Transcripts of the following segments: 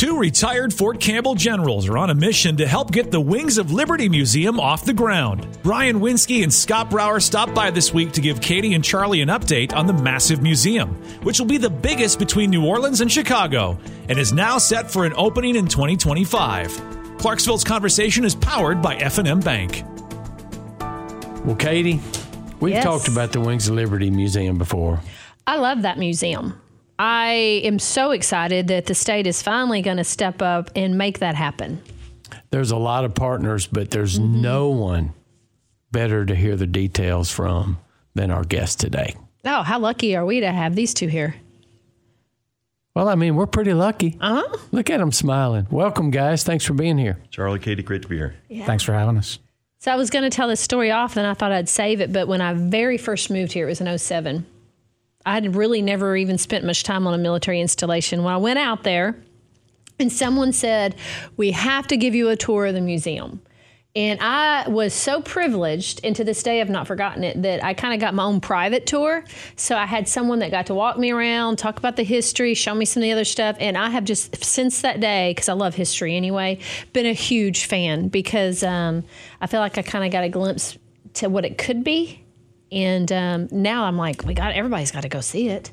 Two retired Fort Campbell generals are on a mission to help get the Wings of Liberty Museum off the ground. Brian Winski and Scott Brower stopped by this week to give Katie and Charlie an update on the massive museum, which will be the biggest between New Orleans and Chicago, and is now set for an opening in 2025. Clarksville's conversation is powered by F&M Bank. Well, Katie, we've Yes. talked about the Wings of Liberty Museum before. I love that museum. I am so excited that the state is finally going to step up and make that happen. There's a lot of partners, but there's Mm-hmm. no one better to hear the details from than our guest today. Oh, how lucky are we to have these two here? Well, I mean, we're pretty lucky. Uh huh. Look at them smiling. Welcome, guys. Thanks for being here. Charlie, Katie, great to be here. Yeah. Thanks for having us. So I was going to tell this story off, then I thought I'd save it. But when I very first moved here, it was in 07. I had really never even spent much time on a military installation. When I went out there, and someone said, We have to give you a tour of the museum. And I was so privileged, and to this day I've not forgotten it, that I kind of got my own private tour. So I had someone that got to walk me around, talk about the history, show me some of the other stuff. And I have just, since that day, because I love history anyway, been a huge fan because um, I feel like I kind of got a glimpse to what it could be. And um, now I'm like, we got everybody's got to go see it.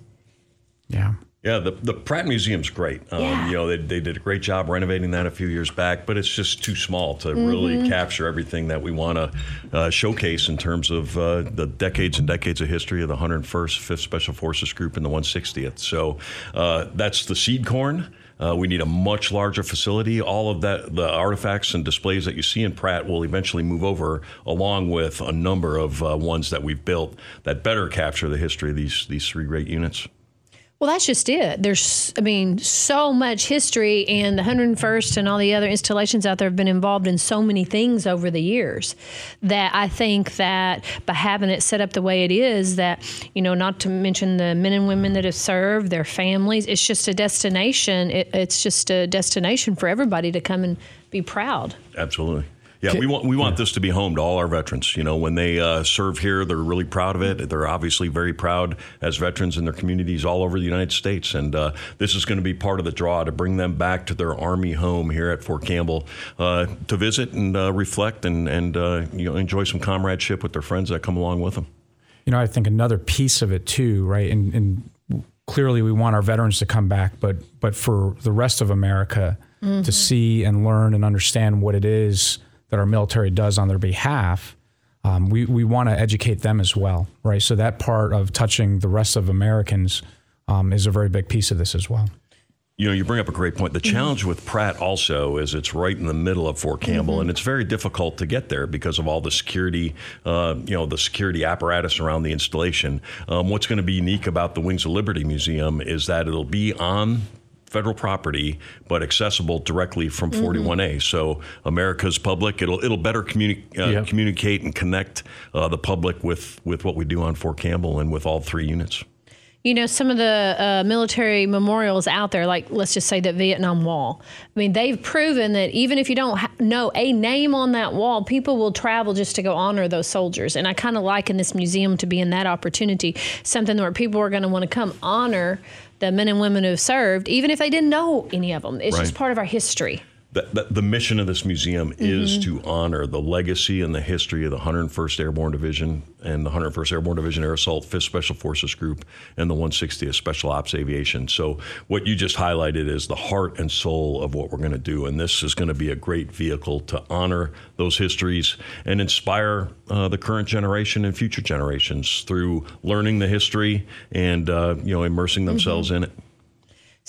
Yeah. Yeah, the, the Pratt Museum's great. Um, Yeah. You know, they, they did a great job renovating that a few years back, but it's just too small to really capture everything that we want to uh, showcase in terms of uh, the decades and decades of history of the 101st, 5th Special Forces Group and the 160th. So uh, that's the seed corn. Uh, we need a much larger facility. All of that, the artifacts and displays that you see in Pratt will eventually move over, along with a number of uh, ones that we've built that better capture the history of these these three great units. Well, that's just it. There's, I mean, so much history, and the 101st and all the other installations out there have been involved in so many things over the years that I think that by having it set up the way it is, that, you know, not to mention the men and women that have served, their families, it's just a destination. It, it's just a destination for everybody to come and be proud. Absolutely. Yeah, we want we want this to be home to all our veterans. You know, when they uh, serve here, they're really proud of it. They're obviously very proud as veterans in their communities all over the United States, and uh, this is going to be part of the draw to bring them back to their Army home here at Fort Campbell uh, to visit and uh, reflect and and uh, you know enjoy some comradeship with their friends that come along with them. You know, I think another piece of it too, right? And, and clearly, we want our veterans to come back, but but for the rest of America to see and learn and understand what it is that our military does on their behalf, um, we we want to educate them as well, right? So that part of touching the rest of Americans um, is a very big piece of this as well. You know, you bring up a great point. The challenge with Pratt also is it's right in the middle of Fort Campbell, and it's very difficult to get there because of all the security, uh, you know, the security apparatus around the installation. Um, what's going to be unique about the Wings of Liberty Museum is that it'll be on federal property, but accessible directly from 41A. So America's public, it'll it'll better communi- uh, Yeah. communicate and connect uh, the public with with what we do on Fort Campbell and with all three units. You know, some of the uh, military memorials out there, like let's just say the Vietnam Wall. I mean, they've proven that even if you don't ha- know a name on that wall, people will travel just to go honor those soldiers. And I kind of liken this museum to being that opportunity, something where people are going to want to come honor the men and women who have served, even if they didn't know any of them. It's just part of our history. The, the, the mission of this museum is to honor the legacy and the history of the 101st Airborne Division and the 101st Airborne Division Air Assault 5th Special Forces Group and the 160th Special Ops Aviation. So, what you just highlighted is the heart and soul of what we're going to do. And this is going to be a great vehicle to honor those histories and inspire uh, the current generation and future generations through learning the history and uh, you know immersing themselves in it.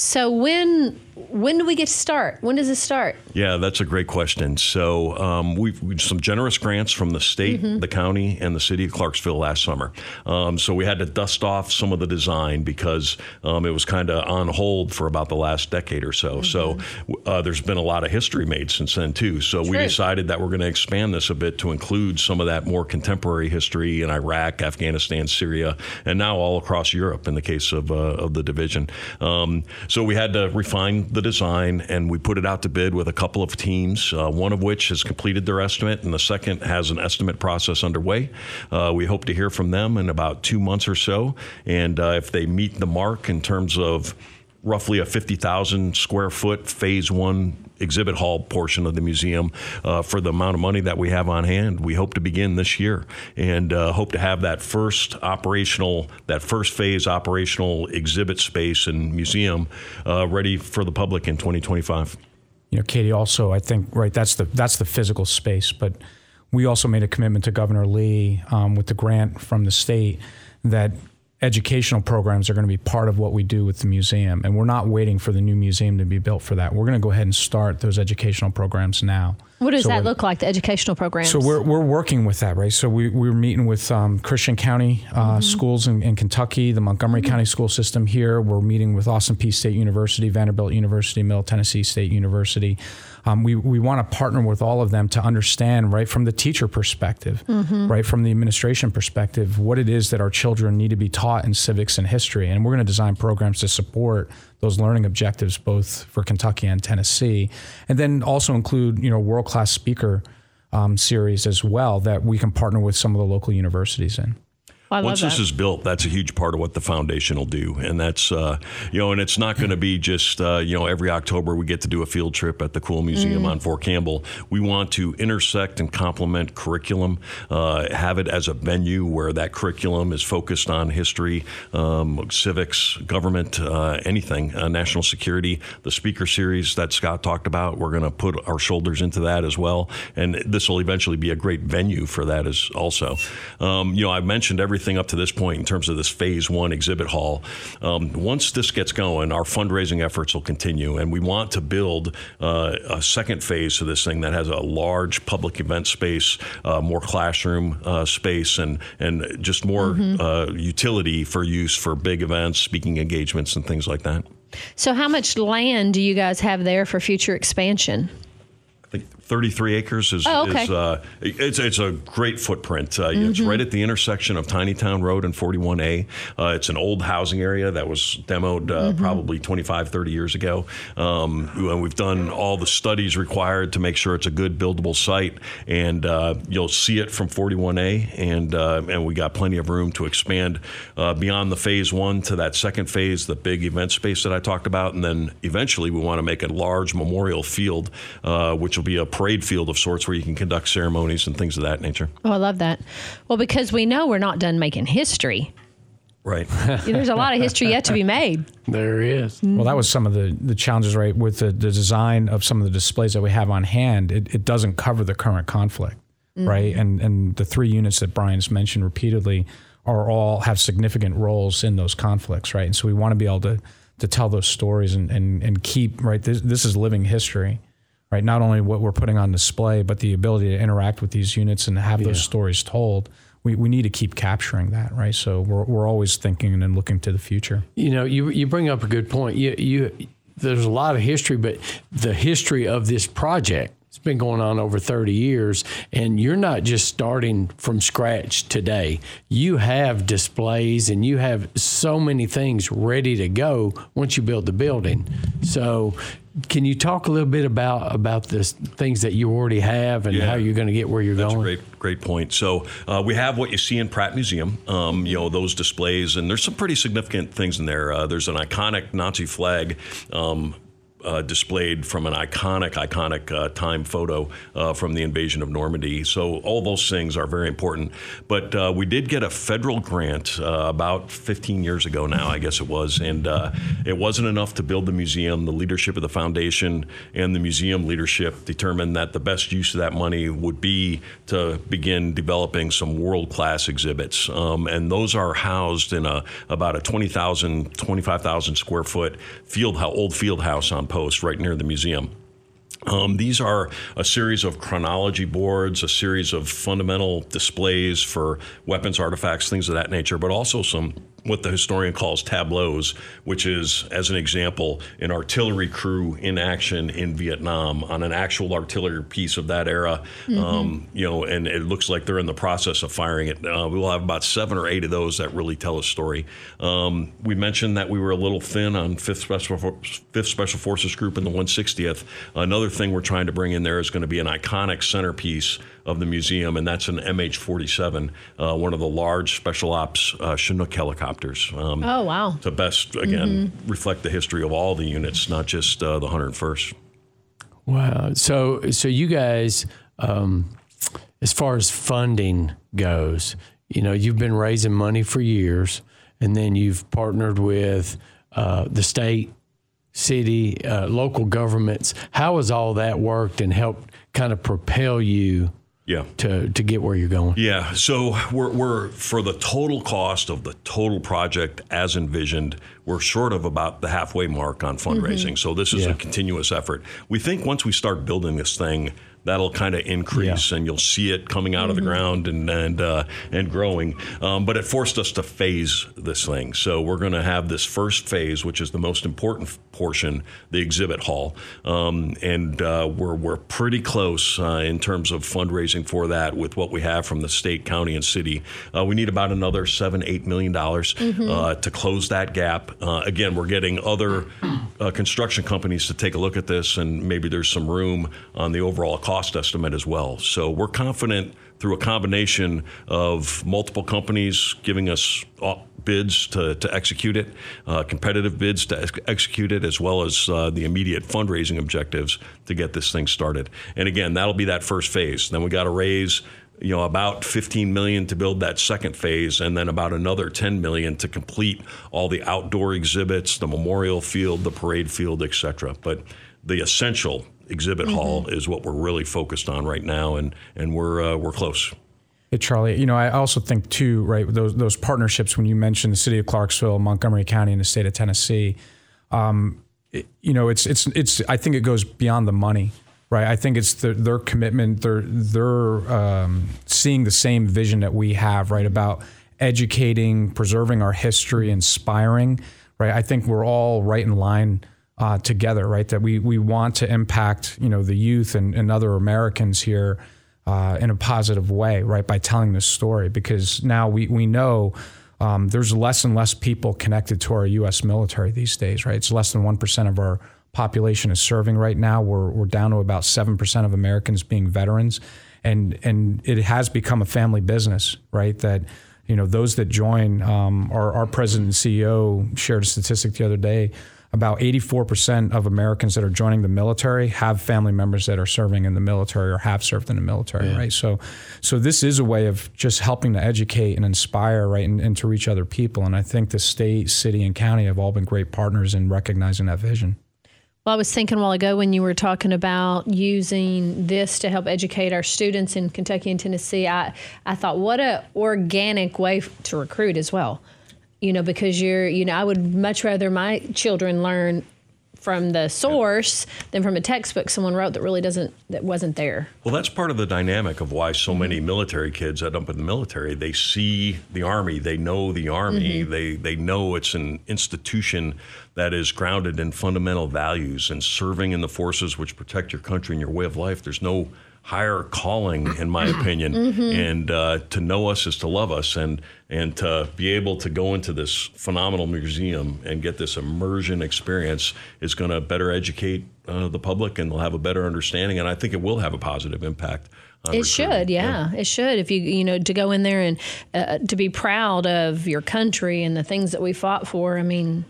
So when when do we get to start? When does it start? Yeah, that's a great question. So um, we've, we've some generous grants from the state, the county, and the city of Clarksville last summer. Um, so we had to dust off some of the design because um, it was kind of on hold for about the last decade or so. So uh, there's been a lot of history made since then too. So we decided that we're going to expand this a bit to include some of that more contemporary history in Iraq, Afghanistan, Syria, and now all across Europe in the case of, uh, of the division. So we had to refine the design and we put it out to bid with a couple of teams, uh, one of which has completed their estimate and the second has an estimate process underway. Uh, we hope to hear from them in about two months or so. And uh, if they meet the mark in terms of roughly a 50,000 square foot phase one exhibit hall portion of the museum uh, for the amount of money that we have on hand. We hope to begin this year and uh, hope to have that first operational, that first phase operational exhibit space and museum uh, ready for the public in 2025. You know, Katie, also, I think, right, that's the, that's the physical space, but we also made a commitment to Governor Lee um, with the grant from the state that educational programs are going to be part of what we do with the museum. And we're not waiting for the new museum to be built for that. We're going to go ahead and start those educational programs now. What does So that look like, the educational programs? So we're, we're working with that, right? So we, we were meeting with um, Christian County uh, schools in, in Kentucky, the Montgomery County school system here. We're meeting with Austin Peay State University, Vanderbilt University, Middle Tennessee State University. Um, we we want to partner with all of them to understand, right, from the teacher perspective, right, from the administration perspective, what it is that our children need to be taught in civics and history. And we're going to design programs to support those learning objectives, both for Kentucky and Tennessee, and then also include, you know, world class speaker um, series as well that we can partner with some of the local universities in. Once this that. is built, that's a huge part of what the foundation will do, and that's uh, you know, and it's not going to be just uh, you know every October we get to do a field trip at the Cool Museum Mm. on Fort Campbell. We want to intersect and complement curriculum, uh, have it as a venue where that curriculum is focused on history, um, civics, government, uh, anything, uh, national security. The speaker series that Scott talked about, we're going to put our shoulders into that as well, and this will eventually be a great venue for that as also. Um, you know, I mentioned everything up to this point in terms of this phase one exhibit hall. Um, once this gets going, our fundraising efforts will continue, and we want to build uh, a second phase to this thing that has a large public event space, uh, more classroom uh, space, and and just more uh, utility for use for big events, speaking engagements, and things like that. So, how much land do you guys have there for future expansion? I think 33 acres is, Oh, okay. is uh, it's, it's a great footprint. Uh, It's Mm-hmm. right at the intersection of Tiny Town Road and 41A. Uh, it's an old housing area that was demoed uh, Mm-hmm. probably 25, 30 years ago. Um, we've done all the studies required to make sure it's a good buildable site. And uh, you'll see it from 41A. And, uh, and we got plenty of room to expand uh, beyond the phase one to that second phase, the big event space that I talked about. And then eventually we want to make a large memorial field, uh, which will be a parade field of sorts where you can conduct ceremonies and things of that nature. Oh, I love that. Well, because we know we're not done making history. Right. There's a lot of history yet to be made. There is. Well, that was some of the, the challenges, right, with the, the design of some of the displays that we have on hand. It, it doesn't cover the current conflict, mm-hmm. right? And and the three units that Brian's mentioned repeatedly are all have significant roles in those conflicts, right? And so we want to be able to to tell those stories and and, and keep right. This this is living history, right? Not only what we're putting on display, but the ability to interact with these units and have those stories told. We, we need to keep capturing that, right? So we're, we're always thinking and looking to the future. You know, you you bring up a good point. You you there's a lot of history, but the history of this project it's been going on over 30 years and you're not just starting from scratch today. You have displays and you have so many things ready to go once you build the building. So can you talk a little bit about about the things that you already have and Yeah. how you're going to get where you're going? That's a going? great, great point. So uh, we have what you see in Pratt Museum. Um, you know those displays, and there's some pretty significant things in there. Uh, there's an iconic Nazi flag. Um, uh, displayed from an iconic, iconic uh, time photo uh, from the invasion of Normandy. So all those things are very important. But uh, we did get a federal grant uh, about 15 years ago now, I guess it was, and uh, it wasn't enough to build the museum. The leadership of the foundation and the museum leadership determined that the best use of that money would be to begin developing some world-class exhibits, um, and those are housed in a about a 20,000, 25,000 square foot field old field house on post right near the museum. Um, these are a series of chronology boards, a series of fundamental displays for weapons, artifacts, things of that nature, but also some what the historian calls tableaus, which is, as an example, an artillery crew in action in Vietnam on an actual artillery piece of that era. Um, you know, and it looks like they're in the process of firing it. Uh, we will have about seven or eight of those that really tell a story. Um, we mentioned that we were a little thin on Fifth Special For- Fifth Special Forces Group in the 160th. Another thing we're trying to bring in there is going to be an iconic centerpiece of the museum, and that's an MH-47, uh, one of the large special ops uh, Chinook helicopters. Helicopters. Um, Oh, wow. To best again reflect the history of all the units, not just uh, the 101st. Wow. So, so you guys, um, as far as funding goes, you know, you've been raising money for years, and then you've partnered with uh, the state, city, uh, local governments. How has all that worked and helped kind of propel you Yeah. to to get where you're going? Yeah, so we're, we're for the total cost of the total project as envisioned, we're short of about the halfway mark on fundraising. Mm-hmm. So this is Yeah. a continuous effort. We think once we start building this thing, that'll kind of increase, and you'll see it coming out of the ground and and uh, and growing. Um, but it forced us to phase this thing. So we're going to have this first phase, which is the most important portion, the exhibit hall, um, and uh, we're we're pretty close uh, in terms of fundraising for that with what we have from the state, county, and city. Uh, we need about another seven, eight million dollars uh, to close that gap. Uh, again, we're getting other uh, construction companies to take a look at this, and maybe there's some room on the overall cost estimate as well. So we're confident through a combination of multiple companies giving us uh, bids to, to execute it, uh, competitive bids to ex- execute it, as well as uh, the immediate fundraising objectives to get this thing started. And again, that'll be that first phase. Then we got to raise you know about 15 million to build that second phase and then about another 10 million to complete all the outdoor exhibits the memorial field the parade field etc but the essential exhibit hall is what we're really focused on right now and and we're uh, we're close Hey, Charlie. You know, I also think too, right? Those those partnerships when you mentioned the city of Clarksville, Montgomery County, and the state of Tennessee. Um, it- you know, it's it's it's. I think it goes beyond the money, right? I think it's the, their commitment. They're they're um, seeing the same vision that we have, right? About educating, preserving our history, inspiring, right? I think we're all right in line uh, together, right? That we we want to impact, you know, the youth and, and other Americans here uh, in a positive way, right? By telling this story, because now we we know um, there's less and less people connected to our U.S. military these days, right? It's less than one percent of our population is serving right now. We're we're down to about seven percent of Americans being veterans, and and it has become a family business, right? That you know those that join. Um, our our president and CEO shared a statistic the other day about 84% of Americans that are joining the military have family members that are serving in the military or have served in the military, right? So, so this is a way of just helping to educate and inspire, right, and, and to reach other people. And I think the state, city, and county have all been great partners in recognizing that vision. Well, I was thinking a while ago when you were talking about using this to help educate our students in Kentucky and Tennessee. I, I thought, what a organic way to recruit as well. You know, because you're, you know, I would much rather my children learn from the source than from a textbook someone wrote that really doesn't, that wasn't there. Well, that's part of the dynamic of why so many mm-hmm. military kids end up in the military. They see the army, they know the army, mm-hmm. they they know it's an institution that is grounded in fundamental values and serving in the forces which protect your country and your way of life. There's no higher calling, in my opinion, and uh, to know us is to love us, and and to be able to go into this phenomenal museum and get this immersion experience is going to better educate uh, the public, and they'll have a better understanding, and I think it will have a positive impact. on It should, yeah, it should. If you, you know, to go in there and uh, to be proud of your country and the things that we fought for. I mean,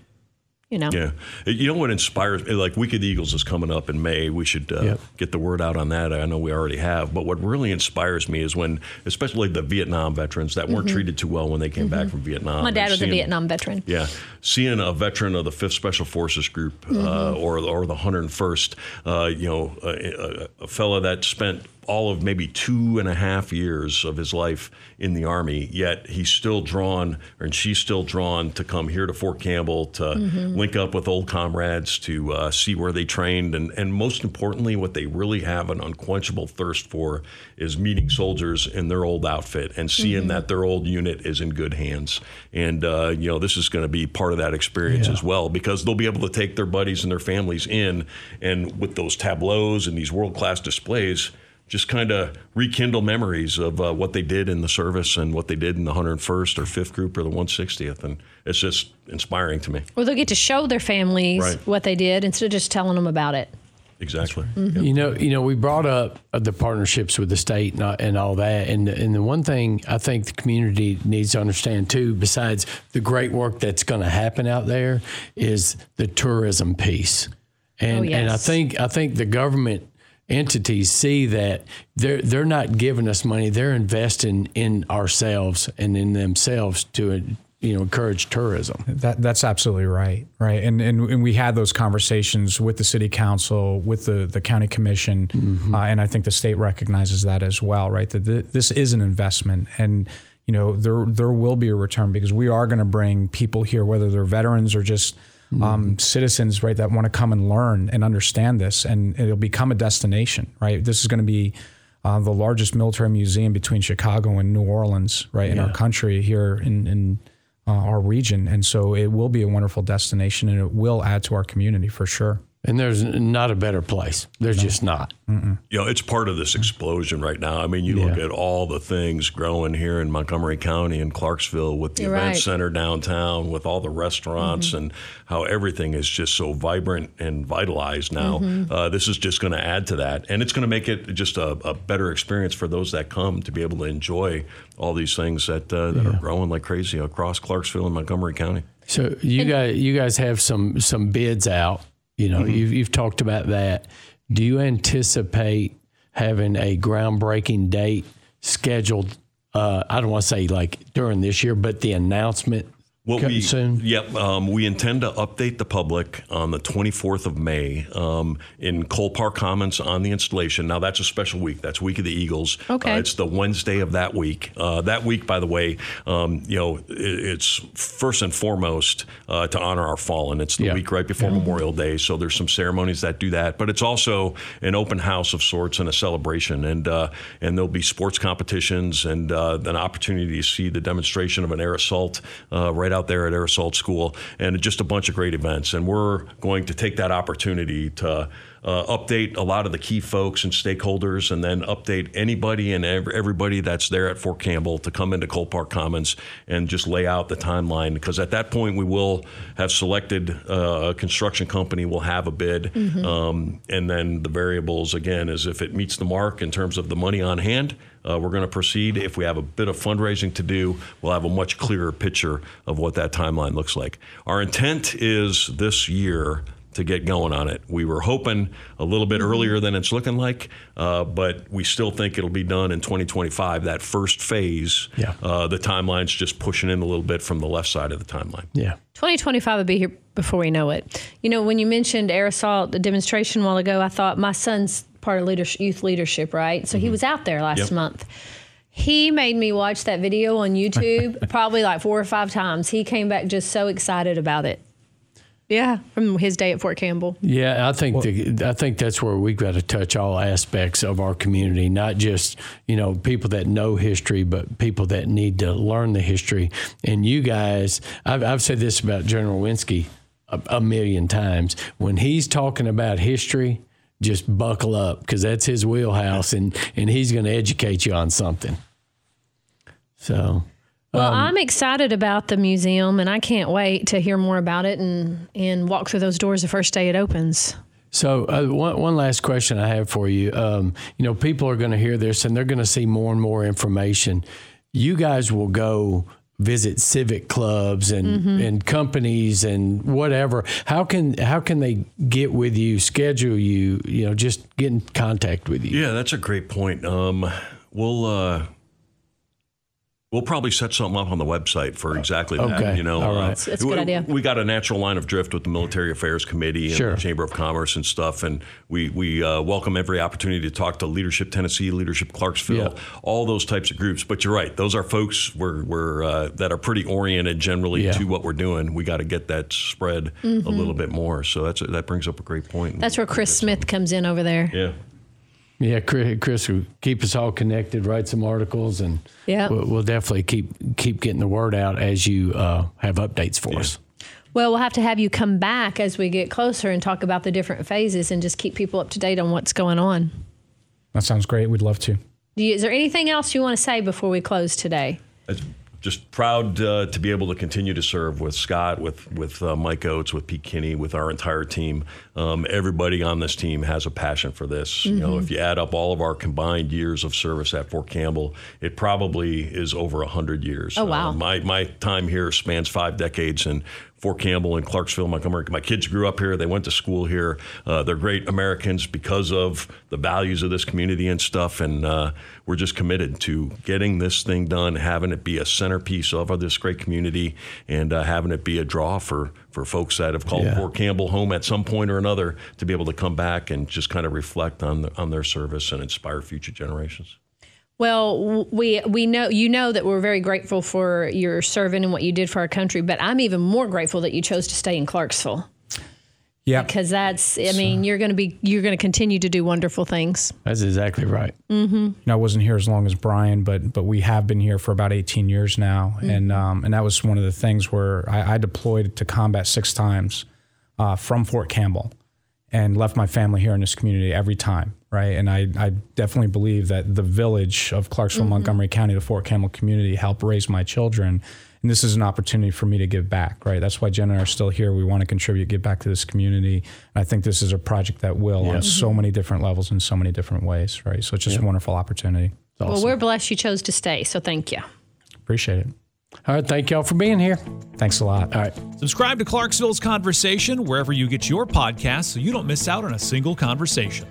you know, Yeah, you know what inspires me? Like Week of the Eagles is coming up in May. We should uh, Yep. get the word out on that. I know we already have, but what really inspires me is when, especially the Vietnam veterans that weren't treated too well when they came back from Vietnam. Mm-hmm. my dad and was a seeing- Vietnam veteran. Yeah, seeing a veteran of the Fifth Special Forces Group uh, Mm-hmm. or or the 101st, uh, you know, a, a, a fella that spent all of maybe two and a half years of his life in the army, yet he's still drawn, and she's still drawn to come here to Fort Campbell to Mm-hmm. link up with old comrades to uh, see where they trained, and and most importantly, what they really have an unquenchable thirst for is meeting soldiers in their old outfit and seeing Mm-hmm. that their old unit is in good hands. And uh, you know, this is going to be part of that experience as well because they'll be able to take their buddies and their families in, and with those tableaus and these world class displays. Just kind of rekindle memories of uh, what they did in the service and what they did in the 101st or 5th Group or the 160th. And it's just inspiring to me. Well, they'll get to show their families Right. what they did instead of just telling them about it. Exactly. You know, you know, we brought up uh, the partnerships with the state and, uh, and all that, and and the one thing I think the community needs to understand too, besides the great work that's going to happen out there, is the tourism piece, and Oh, and I think I think the government entities see that they're they're not giving us money; they're investing in ourselves and in themselves to you know encourage tourism. That that's absolutely right, right. And and, and we had those conversations with the city council, with the the county commission, uh, and I think the state recognizes that as well, right? That th- this is an investment, and you know there there will be a return because we are going to bring people here, whether they're veterans or just. Um, citizens, right, that want to come and learn and understand this, and it'll become a destination, right? This is going to be uh, the largest military museum between Chicago and New Orleans, right, in our country here in, in uh, our region. And so it will be a wonderful destination and it will add to our community for sure. And there's not a better place. There's just not. You know, it's part of this explosion right now. I mean, you look at all the things growing here in Montgomery County and Clarksville with the You're event right. center downtown, with all the restaurants, and how everything is just so vibrant and vitalized now. Uh, this is just going to add to that. And it's going to make it just a, a better experience for those that come to be able to enjoy all these things that, uh, that are growing like crazy across Clarksville and Montgomery County. So you guys, you guys have some some bids out. You know, you've, you've talked about that. Do you anticipate having a groundbreaking date scheduled? Uh, I don't want to say like during this year, but the announcement What co- we, soon. Yep. Um, we intend to update the public on the 24th of May um, in Cole Park Commons on the installation. Now, that's a special week. That's Week of the Eagles. Okay. Uh, it's the Wednesday of that week. Uh, that week, by the way, um, you know, it, it's first and foremost uh, to honor our fallen. It's the Yeah. week right before Memorial Day, so there's some ceremonies that do that. But it's also an open house of sorts and a celebration, and uh, and there'll be sports competitions and uh, an opportunity to see the demonstration of an air assault uh, right out there at Air Assault School, and just a bunch of great events. And we're going to take that opportunity to. Uh, update a lot of the key folks and stakeholders, and then update anybody and ev- everybody that's there at Fort Campbell to come into Cole Park Commons and just lay out the timeline. Because at that point, we will have selected uh, a construction company, will have a bid, um, and then the variables again is if it meets the mark in terms of the money on hand. Uh, we're going to proceed. If we have a bit of fundraising to do, we'll have a much clearer picture of what that timeline looks like. Our intent is this year to get going on it. We were hoping a little bit earlier than it's looking like, uh, but we still think it'll be done in 2025. That first phase, Yeah. uh, the timeline's just pushing in a little bit from the left side of the timeline. Yeah. 2025 will be here before we know it. You know, when you mentioned air assault, the demonstration a while ago, I thought my son's part of leadership, youth leadership, right? So he mm-hmm. was out there last Yep. month. He made me watch that video on YouTube probably like four or five times. He came back just so excited about it. Yeah, from his day at Fort Campbell. Yeah, I think the, I think that's where we've got to touch all aspects of our community, not just you know people that know history, but people that need to learn the history. And you guys, I've, I've said this about General Winski a, a million times. When he's talking about history, just buckle up because that's his wheelhouse, and and he's going to educate you on something. So. Well, I'm excited about the museum, and I can't wait to hear more about it and and walk through those doors the first day it opens. So uh, one one last question I have for you. Um, you know, people are going to hear this and they're going to see more and more information. You guys will go visit civic clubs and and companies and whatever. How can how can they get with you, schedule you? You know, just get in contact with you. Yeah, that's a great point. Um, we'll uh, we'll probably set something up on the website for exactly that. Okay. You know, All right. uh, That's- that's a good we, idea. We got a natural line of drift with the Military Affairs Committee and Sure. the Chamber of Commerce and stuff, and we we uh, welcome every opportunity to talk to Leadership Tennessee, Leadership Clarksville, Yeah. all those types of groups. But you're right; those are folks we're, we're uh, that are pretty oriented generally Yeah. to what we're doing. We got to get that spread a little bit more. So that's that brings up a great point. Mm-hmm. That's where Chris Smith comes in over there. Yeah. Yeah, Chris, Chris will keep us all connected, write some articles, and Yeah. we'll, we'll definitely keep keep getting the word out as you uh, have updates for us. Well, we'll have to have you come back as we get closer and talk about the different phases and just keep people up to date on what's going on. That sounds great. We'd love to. Do you, is there anything else you want to say before we close today? That's just proud uh, to be able to continue to serve with Scott, with with uh, Mike Oates, with Pete Kinney, with our entire team. Um, everybody on this team has a passion for this. Mm-hmm. You know, if you add up all of our combined years of service at Fort Campbell, it probably is over hundred years. Oh wow! Uh, my my time here spans five decades, and Fort Campbell and Clarksville, Montgomery. My kids grew up here. They went to school here. Uh, they're great Americans because of the values of this community and stuff. And uh, we're just committed to getting this thing done, having it be a centerpiece of this great community, and uh, having it be a draw for, for folks that have called yeah. Fort Campbell home at some point or another to be able to come back and just kind of reflect on, the, on their service and inspire future generations. Well, we we know you know that we're very grateful for your serving and what you did for our country, but I'm even more grateful that you chose to stay in Clarksville. Yeah, because that's I mean you're going to be you're going to continue to do wonderful things. That's exactly right. Mm-hmm. You know, I wasn't here as long as Brian, but but we have been here for about 18 years now, mm-hmm. and um, and that was one of the things where I, I deployed to combat six times uh, from Fort Campbell, and left my family here in this community every time right? And I, I definitely believe that the village of Clarksville, mm-hmm. Montgomery County, the Fort Campbell community helped raise my children. And this is an opportunity for me to give back, right? That's why Jen and I are still here. We want to contribute, give back to this community. And I think this is a project that will on so mm-hmm. many different levels in so many different ways, right? So it's just a wonderful opportunity. Awesome. Well, we're blessed you chose to stay. So thank you. Appreciate it. All right. Thank y'all for being here. Thanks a lot. All right. Subscribe to Clarksville's Conversation wherever you get your podcasts so you don't miss out on a single conversation.